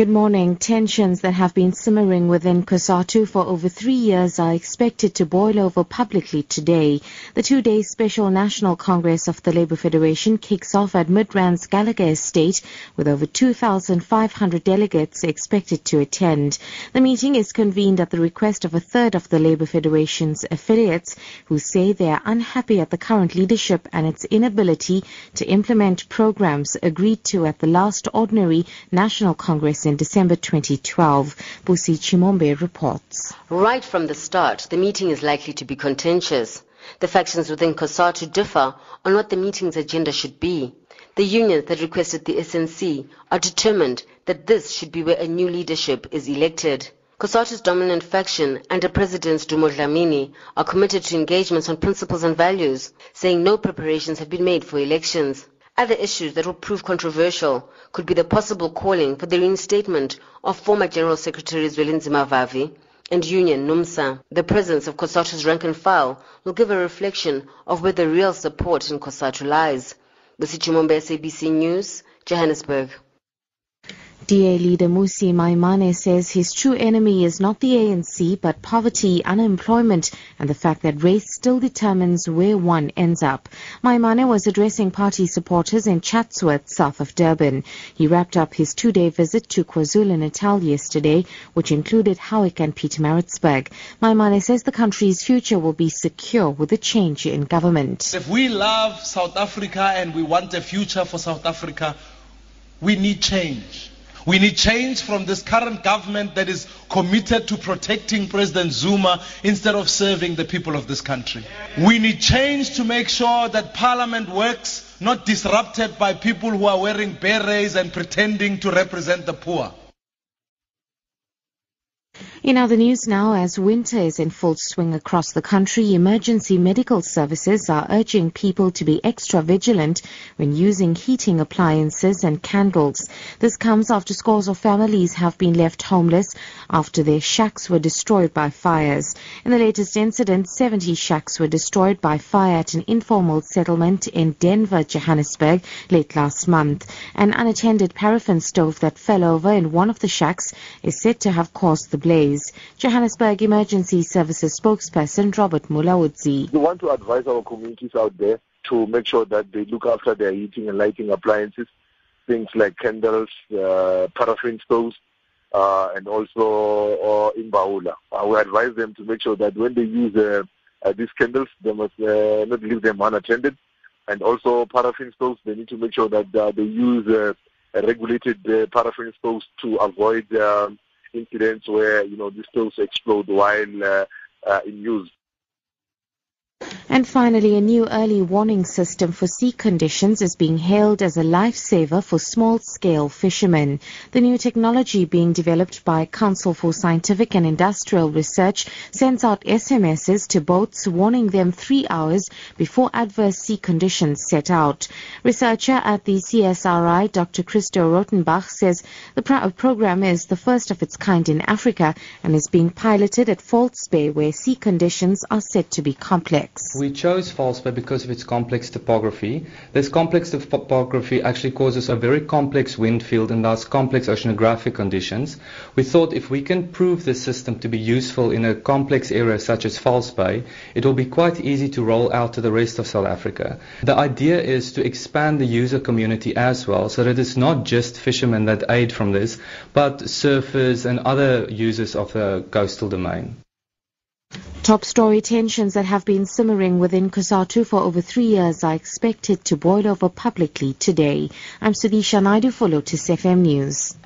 Good morning. Tensions that have been simmering within COSATU for over three years are expected to boil over publicly today. The two-day special National Congress of the Labour Federation kicks off at Midrand's Gallagher Estate with over 2,500 delegates expected to attend. The meeting is convened at the request of a third of the Labour Federation's affiliates who say they are unhappy at the current leadership and its inability to implement programs agreed to at the last ordinary National Congress in December 2012. Busi Chimombe reports. Right from the start, the meeting is likely to be contentious. The factions within COSATU differ on what the meeting's agenda should be. The unions that requested the SNC are determined that this should be where a new leadership is elected. COSATU's dominant faction under President Dumo Dlamini are committed to engagements on principles and values, saying no preparations have been made for elections. Other issues that will prove controversial could be the possible calling for the reinstatement of former General Secretary Zwelinzima Vavi and Union NUMSA. The presence of COSATU's rank and file will give a reflection of where the real support in COSATU lies. Busi Chimombe SABC News, Johannesburg. DA leader Mmusi Maimane says his true enemy is not the ANC but poverty, unemployment and the fact that race still determines where one ends up. Maimane was addressing party supporters in Chatsworth, south of Durban. He wrapped up his two-day visit to KwaZulu-Natal yesterday, which included Howick and Peter Pietermaritzburg. Maimane says the country's future will be secure with a change in government. If we love South Africa and we want a future for South Africa, we need change. We need change from this current government that is committed to protecting President Zuma instead of serving the people of this country. We need change to make sure that parliament works not disrupted by people who are wearing berets and pretending to represent the poor. In other news now, as winter is in full swing across the country, emergency medical services are urging people to be extra vigilant when using heating appliances and candles. This comes after scores of families have been left homeless after their shacks were destroyed by fires. In the latest incident, 70 shacks were destroyed by fire at an informal settlement in Denver, Johannesburg, late last month. An unattended paraffin stove that fell over in one of the shacks is said to have caused the blaze. Johannesburg Emergency Services spokesperson Robert Mulaudzi. We want to advise our communities out there to make sure that they look after their heating and lighting appliances, things like candles, uh, paraffin stoves, uh, and also uh, imbawula. Uh, we advise them to make sure that when they use uh, uh, these candles, they must uh, not leave them unattended. And also paraffin stoves, they need to make sure that uh, they use uh, regulated uh, paraffin stoves to avoid um, incidents where you know these stoves explode while uh, uh, in use. And finally, a new early warning system for sea conditions is being hailed as a lifesaver for small-scale fishermen. The new technology being developed by Council for Scientific and Industrial Research sends out SMSs to boats warning them three hours before adverse sea conditions set out. Researcher at the CSRI, Dr. Christo Rautenbach, says the pro- program is the first of its kind in Africa and is being piloted at False Bay where sea conditions are said to be complex. We chose False Bay because of its complex topography. This complex topography actually causes a very complex wind field and thus complex oceanographic conditions. We thought if we can prove this system to be useful in a complex area such as False Bay, it will be quite easy to roll out to the rest of South Africa. The idea is to expand the user community as well so that it's not just fishermen that aid from this, but surfers and other users of the coastal domain. Top story tensions that have been simmering within COSATU for over three years are expected to boil over publicly today. I'm Sudisha Naidu for Lotus FM News.